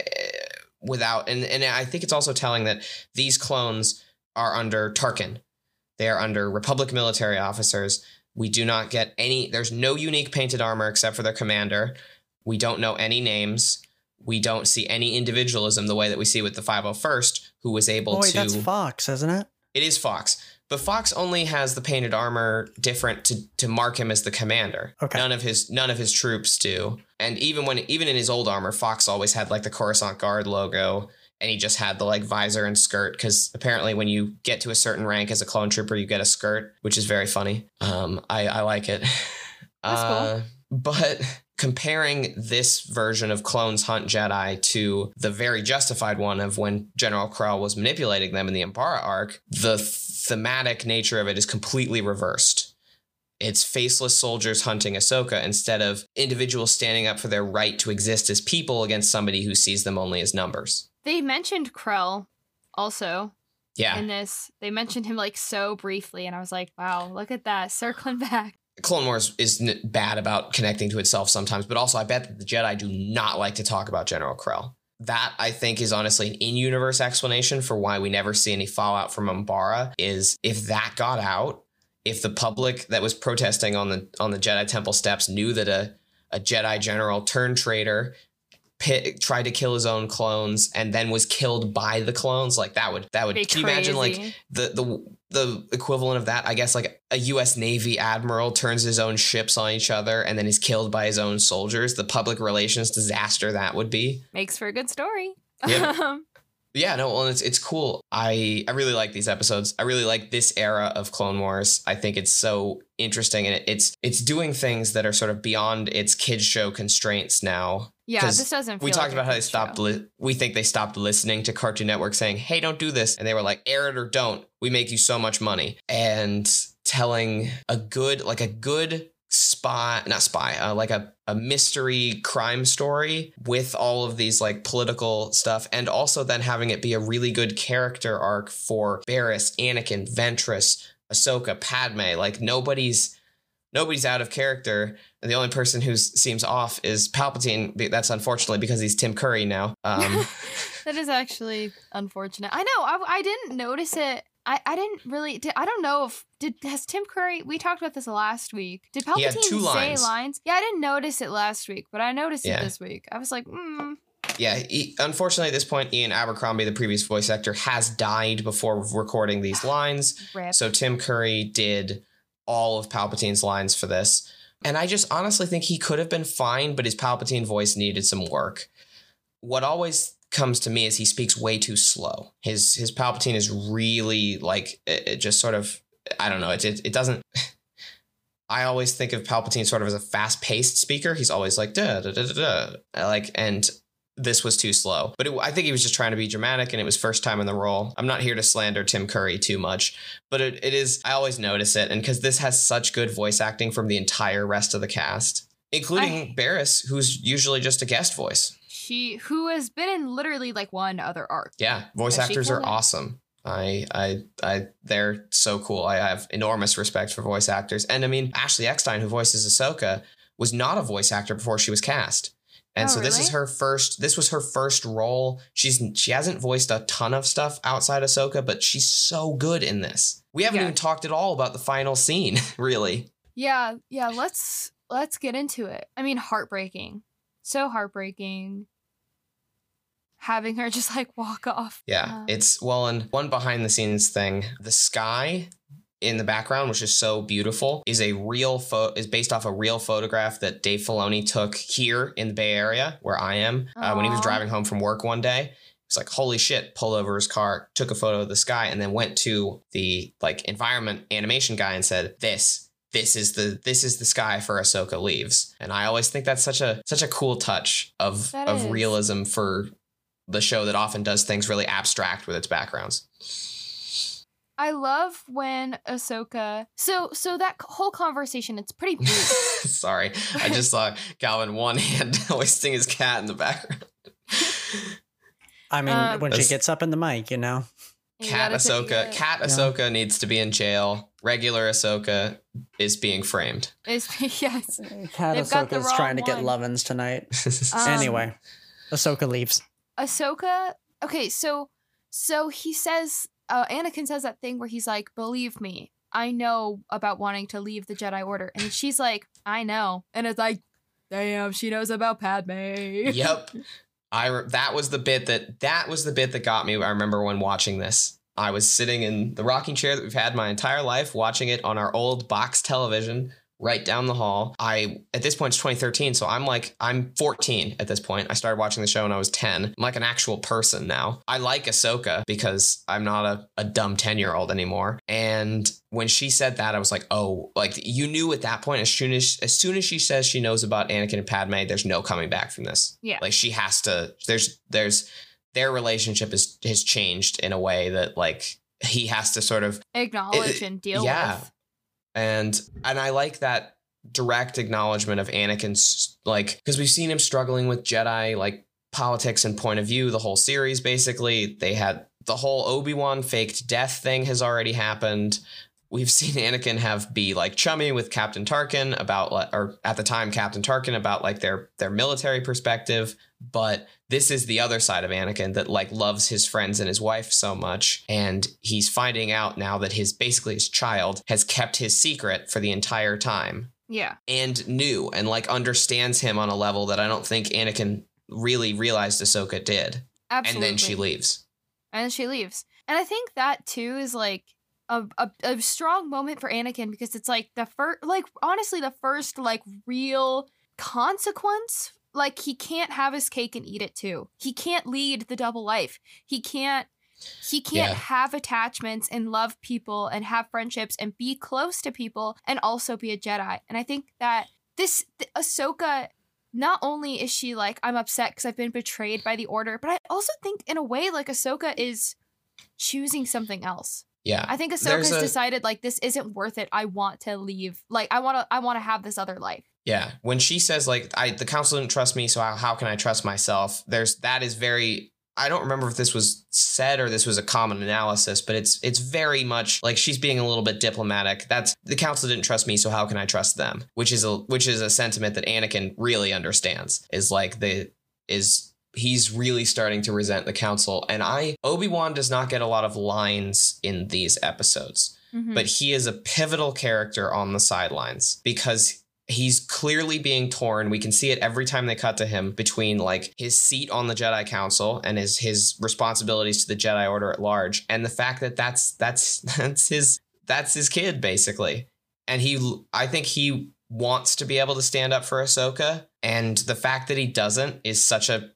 [SPEAKER 3] without and and i think it's also telling that these clones are under tarkin they are under Republic military officers. We do not get any, there's no unique painted armor except for their commander. We don't know any names. We don't see any individualism the way that we see with the 501st, who was able
[SPEAKER 1] Oh, wait,
[SPEAKER 3] to.
[SPEAKER 1] that's Fox, isn't it?
[SPEAKER 3] It is Fox. But Fox only has the painted armor different to, to mark him as the commander.
[SPEAKER 1] Okay.
[SPEAKER 3] None of his none of his troops do. And even when even in his old armor, Fox always had like the Coruscant Guard logo and he just had the like visor and skirt because apparently when you get to a certain rank as a clone trooper you get a skirt which is very funny um i i like it
[SPEAKER 2] That's cool.
[SPEAKER 3] uh but comparing this version of clones hunt Jedi to the very justified one of when General Krell was manipulating them in the Umbara arc, the thematic nature of it is completely reversed. It's faceless soldiers hunting Ahsoka instead of individuals standing up for their right to exist as people against somebody who sees them only as numbers.
[SPEAKER 2] They mentioned Krell also
[SPEAKER 3] Yeah.
[SPEAKER 2] in this. They mentioned him like so briefly, and I was like, wow, look at that. Circling back.
[SPEAKER 3] Clone Wars is n- bad about connecting to itself sometimes, but also I bet that the Jedi do not like to talk about General Krell. That I think is honestly an in-universe explanation for why we never see any fallout from Umbara. Is if that got out, if the public that was protesting on the on the Jedi Temple steps knew that a a Jedi general turned traitor pit, tried to kill his own clones and then was killed by the clones, like that would that would
[SPEAKER 2] Be
[SPEAKER 3] can you imagine like the the the equivalent of that, I guess, like a U.S. Navy admiral turns his own ships on each other and then is killed by his own soldiers. The public relations disaster that would be.
[SPEAKER 2] Makes for a good story.
[SPEAKER 3] Yeah. Um, Yeah, no, well, it's it's cool. I I really like these episodes. I really like this era of Clone Wars. I think it's so interesting, and it, it's it's doing things that are sort of beyond its kids show constraints now.
[SPEAKER 2] Yeah, this doesn't. Feel
[SPEAKER 3] we talked
[SPEAKER 2] like
[SPEAKER 3] about how they stopped. Li- we think they stopped listening to Cartoon Network saying, "Hey, don't do this," and they were like, "Air it or don't. We make you so much money." And telling a good, like a good spy, not spy, uh, like a a mystery crime story with all of these like political stuff, and also then having it be a really good character arc for Barriss, Anakin, Ventress, Ahsoka, Padme. Like nobody's nobody's out of character. And the only person who seems off is Palpatine. That's unfortunately because he's Tim Curry now. Um,
[SPEAKER 2] that is actually unfortunate. I know. I, I didn't notice it. I, I didn't really. Did, I don't know if did has Tim Curry. We talked about this last week. Did Palpatine say
[SPEAKER 3] lines.
[SPEAKER 2] lines? Yeah, I didn't notice it last week, but I noticed
[SPEAKER 3] Yeah.
[SPEAKER 2] it this week. I was like, hmm.
[SPEAKER 3] yeah, he, unfortunately at this point, Ian Abercrombie, the previous voice actor, has died before recording these lines.
[SPEAKER 2] Rip.
[SPEAKER 3] So Tim Curry did all of Palpatine's lines for this. And I just honestly think he could have been fine, but his Palpatine voice needed some work. What always comes to me is he speaks way too slow. His his Palpatine is really like it, it just sort of I don't know. It it, it doesn't. I always think of Palpatine sort of as a fast paced speaker. He's always like da da da da da, like and. This was too slow, but it, I think he was just trying to be dramatic, and it was first time in the role. I'm not here to slander Tim Curry too much, but it, it is i always notice it and because this has such good voice acting from the entire rest of the cast including
[SPEAKER 2] I-
[SPEAKER 3] barris who's usually just a guest voice
[SPEAKER 2] she who has been in literally like one other arc.
[SPEAKER 3] yeah voice
[SPEAKER 2] Has
[SPEAKER 3] actors are awesome I, I, I, they're so cool. I have enormous respect for voice actors, and I mean Ashley Eckstein, who voices Ahsoka, was not a voice actor before she was cast, and
[SPEAKER 2] Oh,
[SPEAKER 3] so this is her first. This was her first role. She's she hasn't voiced a ton of stuff outside Ahsoka, but she's so good in this. We haven't
[SPEAKER 2] Yeah.
[SPEAKER 3] even talked at all about the final scene, really.
[SPEAKER 2] Yeah, yeah. Let's let's get into it. I mean, heartbreaking. So heartbreaking. Having her just like walk off.
[SPEAKER 3] Yeah,
[SPEAKER 2] Uh,
[SPEAKER 3] it's well, and one behind the scenes thing, the sky in the background, which is so beautiful, is a real pho- is based off a real photograph that Dave Filoni took here in the Bay Area, where I am, uh, when he was driving home from work one day. It's like holy shit! Pulled over his car, took a photo of the sky, and then went to the like environment animation guy and said, "This, this is the this is the sky for Ahsoka leaves." And I always think that's such a such a cool touch of
[SPEAKER 2] That
[SPEAKER 3] of
[SPEAKER 2] is.
[SPEAKER 3] realism for the show that often does things really abstract with its backgrounds.
[SPEAKER 2] I love when Ahsoka. So so that whole conversation, it's pretty brief.
[SPEAKER 3] Sorry, I just saw Calvin one hand hoisting his cat in the background.
[SPEAKER 1] I mean,
[SPEAKER 2] Um,
[SPEAKER 1] when she gets up in the mic, you know.
[SPEAKER 2] You
[SPEAKER 3] Cat
[SPEAKER 2] gotta take
[SPEAKER 3] Ahsoka. Cat
[SPEAKER 1] Yeah.
[SPEAKER 3] Ahsoka needs to be in jail. Regular Ahsoka is being framed.
[SPEAKER 2] It's, yes.
[SPEAKER 1] Cat
[SPEAKER 2] They've got the
[SPEAKER 1] Ahsoka's trying to get lovin's tonight.
[SPEAKER 2] Um,
[SPEAKER 1] anyway, Ahsoka leaves.
[SPEAKER 2] Ahsoka. Okay, so so he says, uh, Anakin says that thing where he's like, "Believe me, I know about wanting to leave the Jedi Order," and she's like, "I know," and it's like, "Damn, she knows about Padme."
[SPEAKER 3] yep. I re- that was the bit that that was the bit that got me. I remember when watching this. I was sitting in the rocking chair that we've had my entire life, watching it on our old box television right down the hall. I at this point it's 2013, so I'm like I'm 14 at this point. I started watching the show when I was 10. I'm like an actual person now. I like Ahsoka because I'm not a, a dumb 10 year old anymore. And when she said that, I was like, oh, like you knew at that point as soon as as soon as she says she knows about Anakin and Padme, there's no coming back from this.
[SPEAKER 2] Yeah.
[SPEAKER 3] Like she has to. There's there's their relationship is has changed in a way that like he has to sort of
[SPEAKER 2] Acknowledge
[SPEAKER 3] It-
[SPEAKER 2] and deal
[SPEAKER 3] yeah.
[SPEAKER 2] with.
[SPEAKER 3] And and I like that direct acknowledgement of Anakin's like because we've seen him struggling with Jedi like politics and point of view the whole series basically. They had the whole Obi-Wan faked death thing has already happened we've seen Anakin have be like chummy with Captain Tarkin about or at the time Captain Tarkin about like their their military perspective but this is the other side of Anakin that like loves his friends and his wife so much and he's finding out now that his basically his child has kept his secret for the entire time
[SPEAKER 2] Yeah.
[SPEAKER 3] and knew and like understands him on a level that I don't think Anakin really realized Ahsoka did
[SPEAKER 2] Absolutely.
[SPEAKER 3] and then she leaves
[SPEAKER 2] and then she leaves. And I think that too is like a, a, a strong moment for Anakin because it's like the first, like honestly, the first like real consequence. Like he can't have his cake and eat it too. He can't lead the double life. He can't. He can't
[SPEAKER 3] Yeah.
[SPEAKER 2] have attachments and love people and have friendships and be close to people and also be a Jedi. And I think that this th- Ahsoka not only is she like I'm upset because I've been betrayed by the Order, but I also think in a way like Ahsoka is choosing something else.
[SPEAKER 3] Yeah
[SPEAKER 2] I think Ahsoka's
[SPEAKER 3] a-
[SPEAKER 2] decided like this isn't worth it. I want to leave. Like I want to I want to have this other life.
[SPEAKER 3] Yeah, when she says like I the council didn't trust me, so how, how can I trust myself? There's that is very I don't remember if this was said or this was a common analysis, but it's it's very much like she's being a little bit diplomatic. That's the council didn't trust me, so how can I trust them? Which is a which is a sentiment that Anakin really understands. Is like the is he's really starting to resent the council and I Obi-Wan does not get a lot of lines in these episodes
[SPEAKER 2] Mhm.
[SPEAKER 3] but he is a pivotal character on the sidelines because he's clearly being torn. We can see it every time they cut to him between like his seat on the Jedi Council and his his responsibilities to the Jedi Order at large, and the fact that that's that's that's his that's his kid basically, and he I think he wants to be able to stand up for Ahsoka, and the fact that he doesn't is such a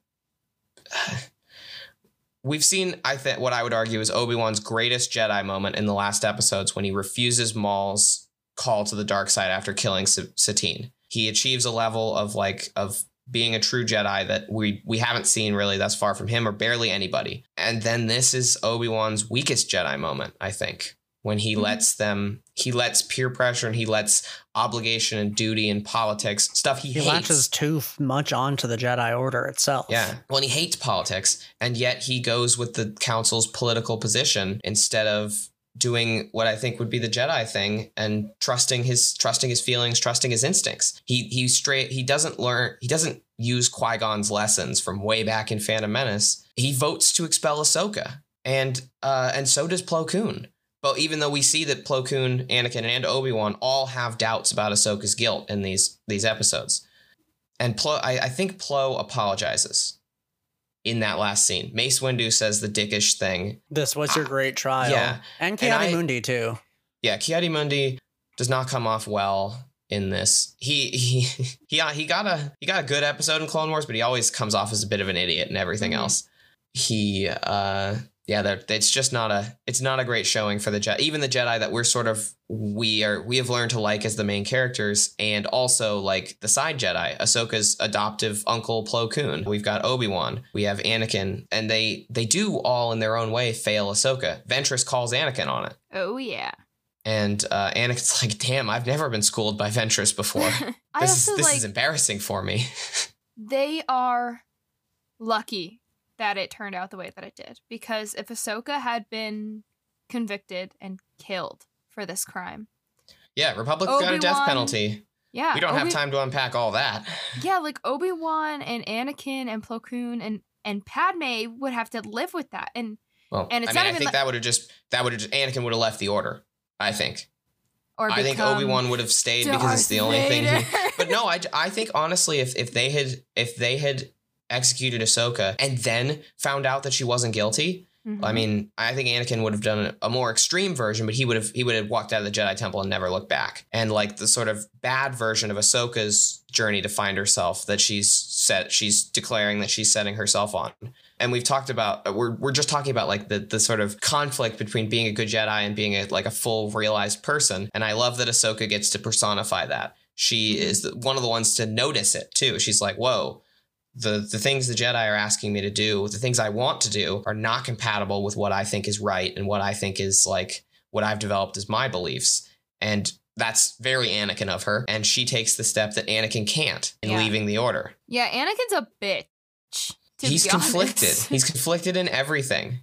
[SPEAKER 3] We've seen, I think, what I would argue is Obi Wan's greatest Jedi moment in the last episodes when he refuses Maul's call to the dark side after killing Sa- Satine. He achieves a level of like of being a true Jedi that we we haven't seen really thus far from him or barely anybody. And then this is Obi Wan's weakest Jedi moment, I think, when he
[SPEAKER 2] Mhm.
[SPEAKER 3] lets them, he lets peer pressure and he lets obligation and duty and politics stuff he,
[SPEAKER 1] He
[SPEAKER 3] hates.
[SPEAKER 1] latches too much onto the Jedi Order itself.
[SPEAKER 3] Yeah. Well, and he hates politics, and yet he goes with the council's political position instead of doing what I think would be the Jedi thing and trusting his trusting his feelings, trusting his instincts. He he straight he doesn't learn he doesn't use Qui Gon's lessons from way back in Phantom Menace. He votes to expel Ahsoka, and uh, and so does Plo Koon. But even though we see that Plo Koon, Anakin, and Obi Wan all have doubts about Ahsoka's guilt in these these episodes, and Plo, I, I think Plo apologizes in that last scene. Mace Windu says the dickish thing.
[SPEAKER 1] This was your great trial.
[SPEAKER 3] Yeah.
[SPEAKER 1] And Kiadi Mundi too.
[SPEAKER 3] Yeah, Ki-Adi-Mundi does not come off well in this. He he he he got a he got a good episode in Clone Wars, but he always comes off as a bit of an idiot and everything
[SPEAKER 2] Mhm.
[SPEAKER 3] else. He uh yeah, they're- it's just not a it's not a great showing for the Jedi. Even the Jedi that we're sort of we are we have learned to like as the main characters, and also like the side Jedi, Ahsoka's adoptive uncle Plo Koon. We've got Obi Wan, we have Anakin, and they they do all in their own way fail Ahsoka. Ventress calls Anakin on it.
[SPEAKER 2] Oh yeah.
[SPEAKER 3] And uh, Anakin's like, damn, I've never been schooled by Ventress before.
[SPEAKER 2] I
[SPEAKER 3] This, is, this
[SPEAKER 2] like
[SPEAKER 3] is embarrassing for me.
[SPEAKER 2] they are lucky that it turned out the way that it did because if Ahsoka had been convicted and killed for this crime,
[SPEAKER 3] yeah, Republic got a death penalty.
[SPEAKER 2] yeah,
[SPEAKER 3] We don't have time to unpack all that.
[SPEAKER 2] Yeah, like Obi Wan and Anakin and Plo Koon and and Padme would have to live with that, and
[SPEAKER 3] Well,
[SPEAKER 2] And it's
[SPEAKER 3] I mean,
[SPEAKER 2] not
[SPEAKER 3] I
[SPEAKER 2] even
[SPEAKER 3] think
[SPEAKER 2] like-
[SPEAKER 3] that would have just that would have just Anakin would have left the order. I think.
[SPEAKER 2] or
[SPEAKER 3] I think Obi Wan would have stayed because it's the
[SPEAKER 2] Darth
[SPEAKER 3] only thing. He, but no, I, I think honestly, if if they had if they had executed Ahsoka and then found out that she wasn't guilty,
[SPEAKER 2] Mhm.
[SPEAKER 3] I mean, I think Anakin would have done a more extreme version, but he would have he would have walked out of the Jedi Temple and never looked back. And like the sort of bad version of Ahsoka's journey to find herself that she's set she's declaring that she's setting herself on. And we've talked about we're we're just talking about like the the sort of conflict between being a good Jedi and being a like a full realized person. And I love that Ahsoka gets to personify that. She is the, one of the ones to notice it too. She's like, "Whoa, the the things the Jedi are asking me to do, the things I want to do, are not compatible with what I think is right and what I think is like what I've developed as my beliefs. And that's very Anakin of her. And she takes the step that Anakin can't in
[SPEAKER 2] Yeah.
[SPEAKER 3] leaving the order.
[SPEAKER 2] Yeah, Anakin's a bitch. To
[SPEAKER 3] He's conflicted. He's conflicted in everything.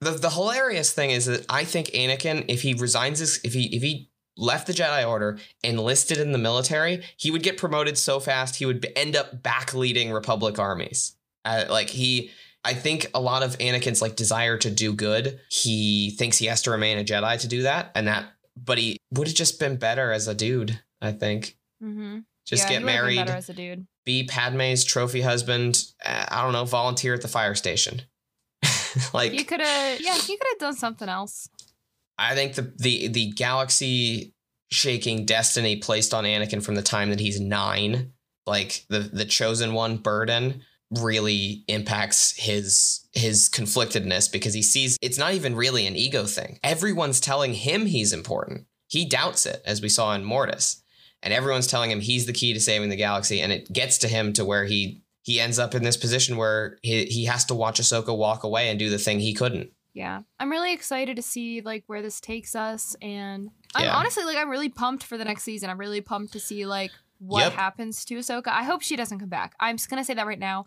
[SPEAKER 3] The the hilarious thing is that I think Anakin, if he resigns his if he if he left the Jedi Order, enlisted in the military, he would get promoted so fast he would end up back leading Republic armies. Uh, like he I think a lot of Anakin's like desire to do good, he thinks he has to remain a Jedi to do that, and that but he would have just been better as a dude, I think.
[SPEAKER 2] mm-hmm.
[SPEAKER 3] Just
[SPEAKER 2] yeah,
[SPEAKER 3] get married,
[SPEAKER 2] better as a dude.
[SPEAKER 3] be Padme's trophy husband. uh, I don't know, volunteer at the fire station. like
[SPEAKER 2] you could have, yeah, he could have done something else.
[SPEAKER 3] I think the the the galaxy shaking destiny placed on Anakin from the time that he's nine, like the the chosen one burden, really impacts his his conflictedness because he sees it's not even really an ego thing. Everyone's telling him he's important. He doubts it, as we saw in Mortis. And everyone's telling him he's the key to saving the galaxy, and it gets to him to where he he ends up in this position where he, he has to watch Ahsoka walk away and do the thing he couldn't.
[SPEAKER 2] Yeah, I'm really excited to see like where this takes us, and I'm
[SPEAKER 3] Yeah.
[SPEAKER 2] honestly like I'm really pumped for the next season. I'm really pumped to see like what
[SPEAKER 3] Yep.
[SPEAKER 2] happens to Ahsoka. I hope she doesn't come back. I'm just gonna say that right now.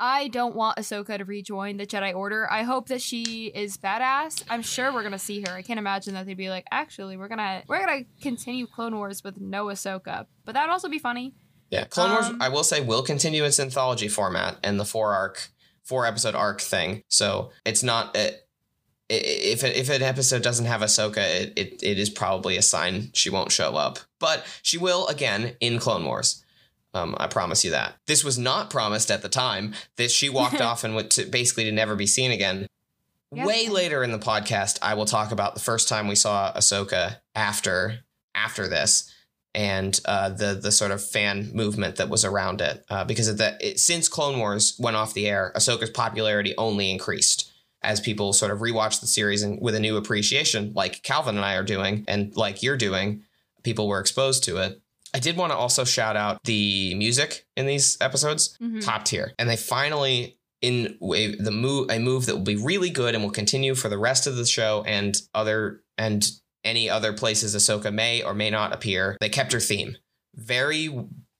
[SPEAKER 2] I don't want Ahsoka to rejoin the Jedi Order. I hope that she is badass. I'm sure we're gonna see her. I can't imagine that they'd be like, actually, we're gonna we're gonna continue Clone Wars with no Ahsoka, but that'd also be funny.
[SPEAKER 3] Yeah, Clone Wars,
[SPEAKER 2] Um,
[SPEAKER 3] I will say, will continue its anthology format and the four arc, four episode arc thing. So it's not uh, i- if if an episode doesn't have Ahsoka, it, it it is probably a sign she won't show up. But she will again in Clone Wars. Um, I promise you that. This was not promised at the time. That she walked off and went to basically to never be seen again. Way later in the podcast, I will talk about the first time we saw Ahsoka after after this and uh, the the sort of fan movement that was around it. Uh, because of that, it, since Clone Wars went off the air, Ahsoka's popularity only increased as people sort of rewatch the series and with a new appreciation, like Calvin and I are doing, and like you're doing. People were exposed to it. I did want to also shout out the music in these episodes,
[SPEAKER 2] Mhm.
[SPEAKER 3] top tier, and they finally in a, the move a move that will be really good and will continue for the rest of the show and other and any other places Ahsoka may or may not appear. They kept her theme very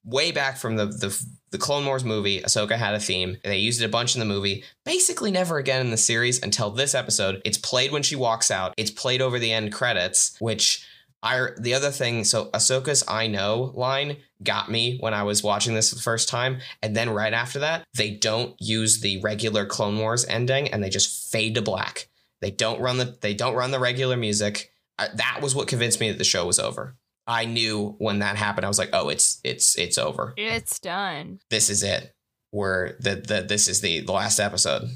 [SPEAKER 3] way back from the the the Clone Wars movie. Ahsoka had a theme. They used it a bunch in the movie. Basically, never again in the series until this episode. It's played when she walks out. It's played over the end credits, which. I, the other thing, so Ahsoka's I know line got me when I was watching this the first time. And then right after that, they don't use the regular Clone Wars ending and they just fade to black. They don't run the they don't run the regular music. Uh, that was what convinced me that the show was over. I knew when that happened. I was like, "Oh, it's it's it's over.
[SPEAKER 2] It's done.
[SPEAKER 3] This is it. We're the the this is the the last episode."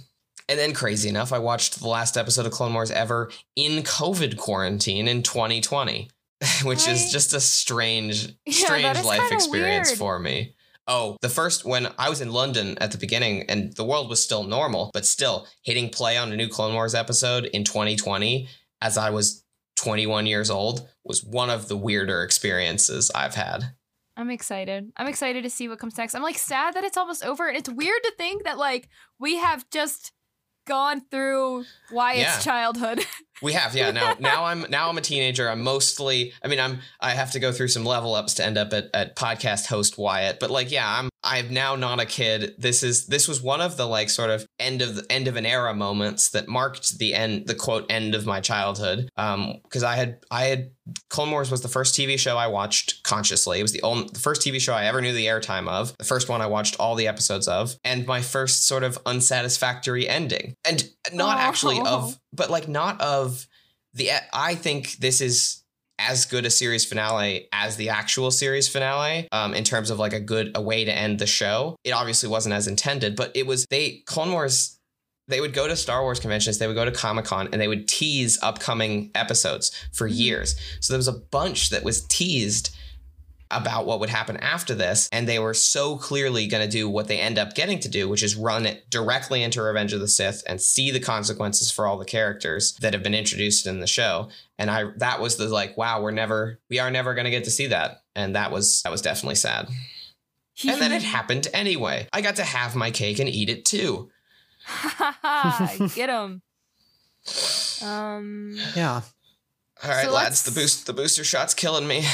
[SPEAKER 3] And then, crazy enough, I watched the last episode of Clone Wars ever in COVID quarantine in 2020, which
[SPEAKER 2] I-
[SPEAKER 3] is just a strange, strange
[SPEAKER 2] is
[SPEAKER 3] life experience
[SPEAKER 2] weird.
[SPEAKER 3] for me. Oh, the first when I was in London at the beginning and the world was still normal, but still hitting play on a new Clone Wars episode in 2020 as I was 21 years old was one of the weirder experiences I've had.
[SPEAKER 2] I'm excited. I'm excited to see what comes next. I'm like sad that it's almost over. And it's weird to think that like we have just gone through Wyatt's
[SPEAKER 3] Yeah.
[SPEAKER 2] childhood.
[SPEAKER 3] We have, yeah. Now, now I'm now I'm a teenager. I'm mostly. I mean, I'm. I have to go through some level ups to end up at, at podcast host Wyatt. But like, yeah, I'm. I'm now not a kid. This is. This was one of the like sort of end of the end of an era moments that marked the end, the quote end of my childhood. Um, because I had I had Clone Wars was the first TV show I watched consciously. It was the only the first TV show I ever knew the airtime of. The first one I watched all the episodes of, and my first sort of unsatisfactory ending. And not actually
[SPEAKER 2] Oh.
[SPEAKER 3] of, but like not of the. I think this is as good a series finale as the actual series finale um, in terms of like a good a way to end the show. It obviously wasn't as intended, but it was they Clone Wars they would go to Star Wars conventions, they would go to Comic Con, and they would tease upcoming episodes for years. So there was a bunch that was teased about what would happen after this, and they were so clearly going to do what they end up getting to do, which is run it directly into Revenge of the Sith and see the consequences for all the characters that have been introduced in the show. And I that was the like, wow, we're never we are never going to get to see that, and that was that was definitely sad. And then it happened anyway. I got to have my cake and eat it too.
[SPEAKER 2] Get him. Um,
[SPEAKER 1] Yeah.
[SPEAKER 3] All right,
[SPEAKER 2] So
[SPEAKER 3] lads, the boost the booster shot's killing me.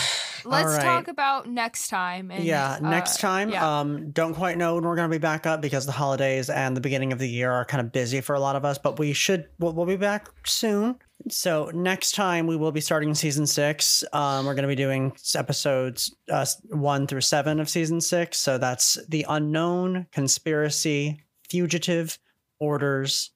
[SPEAKER 2] Let's
[SPEAKER 1] right.
[SPEAKER 2] talk about next time. And,
[SPEAKER 1] yeah, next
[SPEAKER 2] uh,
[SPEAKER 1] time.
[SPEAKER 2] yeah.
[SPEAKER 1] Um, don't quite know when we're going to be back up because the holidays and the beginning of the year are kind of busy for a lot of us, but we should, we'll, we'll be back soon. So next time we will be starting season six. Um, we're going to be doing episodes uh, one through seven of season six. So that's the unknown, conspiracy, fugitive, orders,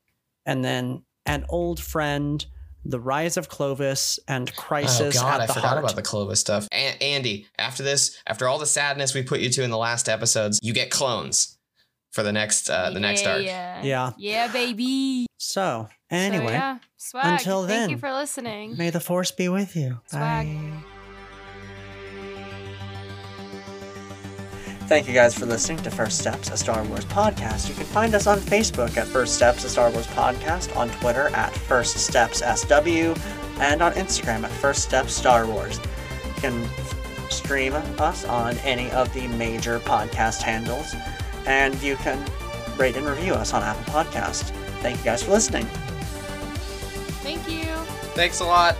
[SPEAKER 1] and then an old friend, the rise of Clovis, and crisis
[SPEAKER 3] oh God,
[SPEAKER 1] at
[SPEAKER 3] I forgot
[SPEAKER 1] heart.
[SPEAKER 3] about the Clovis stuff. A- Andy, after this, after all the sadness we put you to in the last episodes, you get clones for the next uh, the next arc.
[SPEAKER 2] Yeah.
[SPEAKER 1] Yeah.
[SPEAKER 2] Yeah, baby.
[SPEAKER 1] So
[SPEAKER 2] So,
[SPEAKER 1] anyway.
[SPEAKER 2] yeah. Swag.
[SPEAKER 1] until
[SPEAKER 2] Thank you for listening.
[SPEAKER 1] May the force be with you.
[SPEAKER 2] Swag.
[SPEAKER 1] Bye. Thank you guys for listening to First Steps, a Star Wars podcast. You can find us on Facebook at First Steps, a Star Wars podcast, on Twitter at First Steps SW, and on Instagram at First Steps Star Wars. You can stream us on any of the major podcast handles, and you can rate and review us on Apple Podcast. Thank you guys for listening.
[SPEAKER 2] Thank you.
[SPEAKER 3] Thanks a lot.